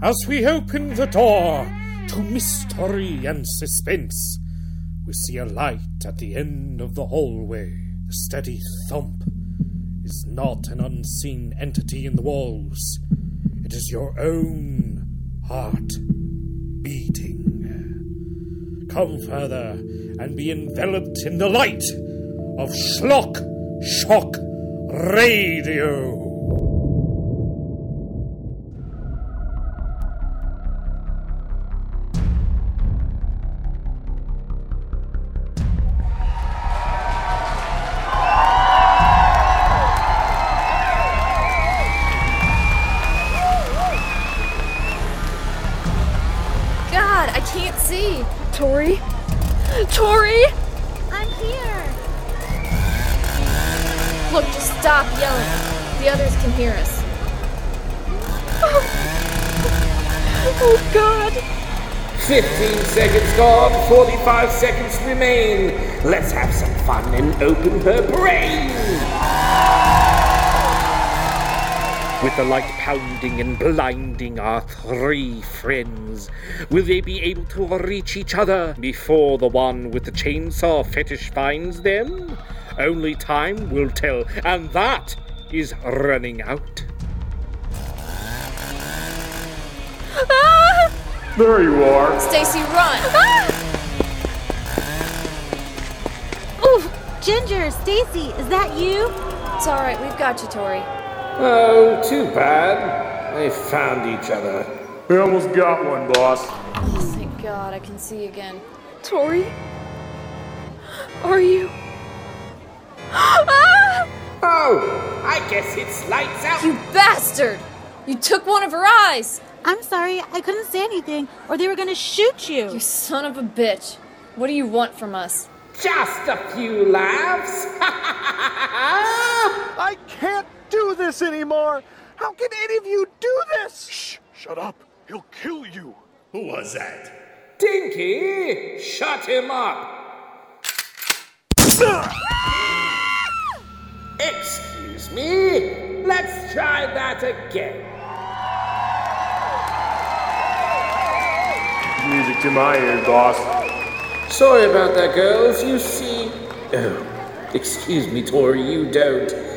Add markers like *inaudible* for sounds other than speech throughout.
as we open the door to mystery and suspense. We see a light at the end of the hallway. The steady thump is not an unseen entity in the walls, it is your own heart beating. Come further and be enveloped in the light of Schlock Shock Radio. Tori? Tori? I'm here. Look, just stop yelling. The others can hear us. Oh. oh God! 15 seconds gone, 45 seconds remain. Let's have some fun and open her brain. With the light pounding and blinding our three friends, will they be able to reach each other before the one with the chainsaw fetish finds them? Only time will tell, and that is running out. Ah! There you are. Stacy, run! Ooh, Ginger, Stacy, is that you? It's all right. We've got you, Tori. Oh, too bad. They found each other. We almost got one, boss. Oh, thank God, I can see again. Tori? Are you? Ah! *gasps* Oh, I guess it's lights out. You bastard! You took one of her eyes! I'm sorry, I couldn't say anything, or they were gonna shoot you. You son of a bitch. What do you want from us? Just a few laughs. *laughs* I can't do this anymore! How can any of you do this? Shh, shut up. He'll kill you. Who was that? Dinky, shut him up. Excuse me. Let's try that again. Music to my ears, boss. Sorry about that, girls. You see. Oh, excuse me, Tori, you don't.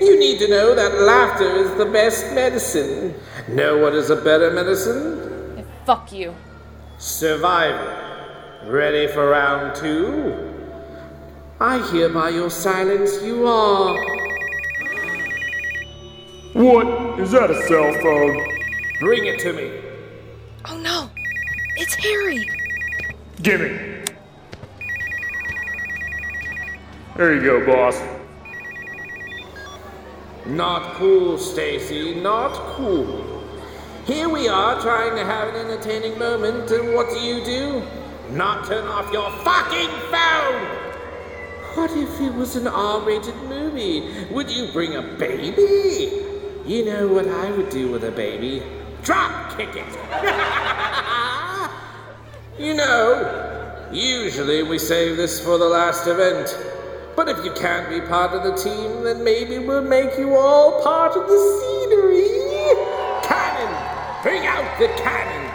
You need to know that laughter is the best medicine. Know what is a better medicine? Hey, fuck you. Survival. Ready for round two? I hear by your silence you are. What? Is that a cell phone? Bring it to me. Oh no! It's Harry! Gimme. There you go, boss. Not cool, Stacy. Not cool. Here we are trying to have an entertaining moment, and what do you do? Not turn off your fucking phone! What if it was an R-rated movie? Would you bring a baby? You know what I would do with a baby? Drop kick it! *laughs* you know, usually we save this for the last event. But if you can't be part of the team, then maybe we'll make you all part of the scenery. Cannon! Bring out the cannon!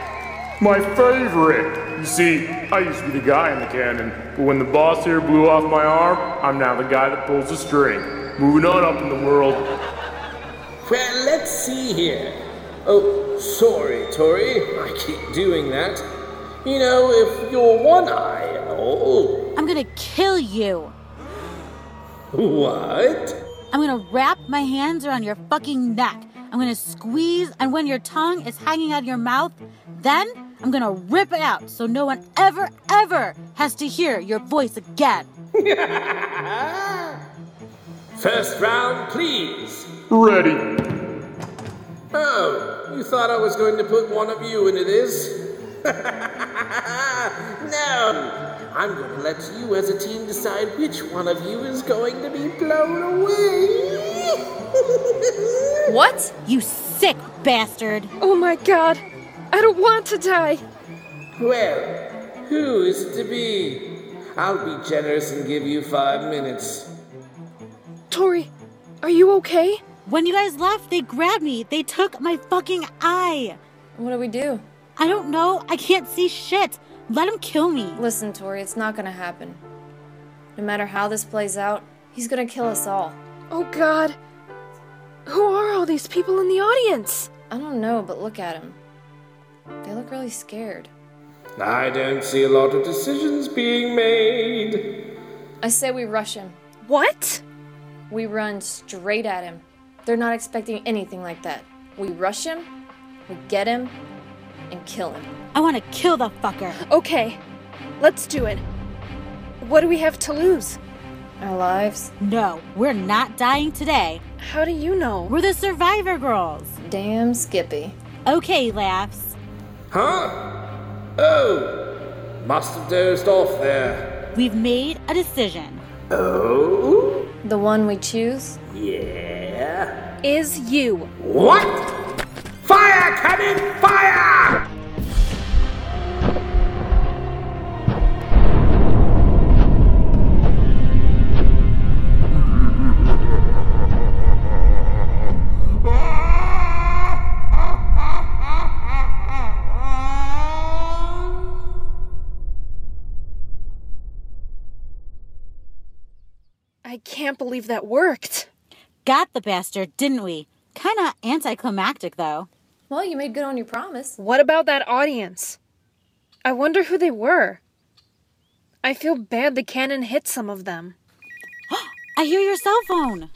My favorite. You see, I used to be the guy in the cannon, but when the boss here blew off my arm, I'm now the guy that pulls the string. Moving on up in the world. Well, let's see here. Oh, sorry, Tori. I keep doing that. You know, if you're one eye and all. Oh. I'm gonna kill you. What? I'm gonna wrap my hands around your fucking neck. I'm gonna squeeze, and when your tongue is hanging out of your mouth, then I'm gonna rip it out so no one ever, ever has to hear your voice again. *laughs* First round, please. Ready. Oh, you thought I was going to put one of you in it is? *laughs* no! I'm going to let you as a team decide which one of you is going to be blown away. *laughs* What? You sick bastard. Oh my god! I don't want to die! well, who is it to be? I'll be generous and give you five minutes. Tori, are you okay? When you guys left, they grabbed me. They took my fucking eye. What do we do? I don't know. I can't see shit. Let him kill me. Listen, Tori, it's not gonna happen. No matter how this plays out, he's gonna kill us all. Oh God. Who are all these people in the audience? I don't know, but look at them. They look really scared. I don't see a lot of decisions being made. I say we rush him. What? We run straight at him. They're not expecting anything like that. We rush him, we get him, and kill him. I want to kill the fucker. Okay, let's do it. What do we have to lose? Our lives? No, we're not dying today. How do you know? We're the survivor girls. Damn Skippy. Okay, laughs. Huh? Oh, must have dozed off there. We've made a decision. Oh? The one we choose? Yeah. Is you. What? Fire cannon, fire! Can't believe that worked. Got the bastard, didn't we? Kinda anticlimactic, though. Well, you made good on your promise. What about that audience? I wonder who they were. I feel bad the cannon hit some of them. *gasps* I hear your cell phone.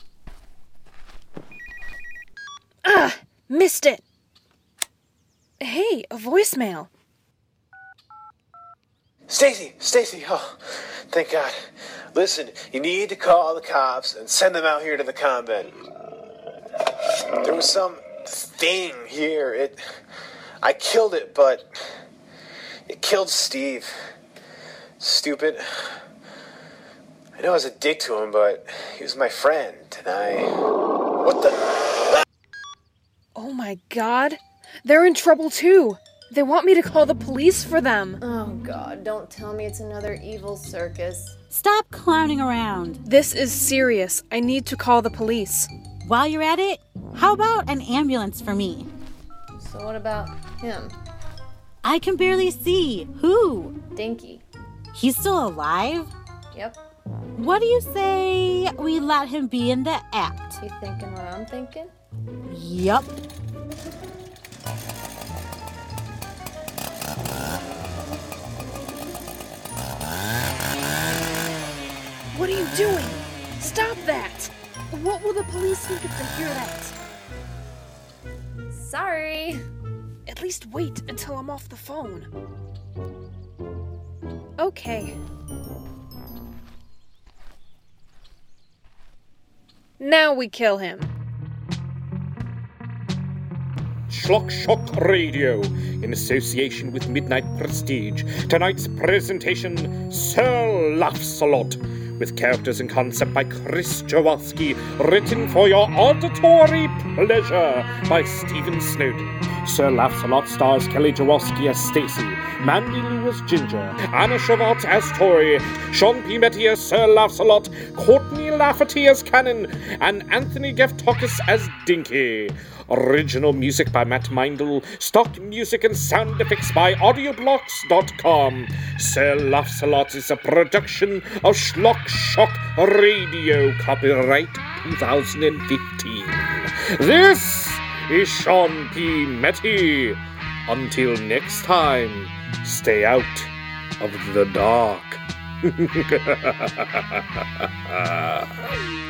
Ah, missed it. Hey, a voicemail. Stacy, Stacy, oh, thank God. Listen, you need to call the cops and send them out here to the convent. There was some thing here. It, I killed it, but it killed Steve. Stupid. I know I was a dick to him, but he was my friend, and I. What the? Oh my god. They're in trouble too. They want me to call the police for them. Oh god, don't tell me it's another evil circus. Stop clowning around. This is serious. I need to call the police. While you're at it, how about an ambulance for me? So what about him? I can barely see. Who? Dinky. He's still alive? Yep. What do you say we let him be in the act? You thinking what I'm thinking? Yup. You doing? Stop that! What will the police think if they hear that? Sorry. At least wait until I'm off the phone. Okay. Now we kill him. Schlock Shock Radio, in association with Midnight Prestige. Tonight's presentation, Sir Laffs-a-Lot, with characters and concept by Chris Jaworski, written for your auditory pleasure by Stephen Snowden. Sir Laffs-a-Lot stars Kelly Jaworski as Stacy, Mandy Lou as Ginger, Anna Shavat as Tori, Sean P. Metty as Sir Laffs-a-Lot, Courtney Lafferty as Cannon, and Anthony Geftokis as Dinky. Original music by Matt Mindel. Stock music and sound effects by audioblocks.com. Sir Laffs a Lot is a production of Schlock Shock Radio. Copyright 2015. This is Sean P. Metty. Until next time, stay out of the dark. *laughs*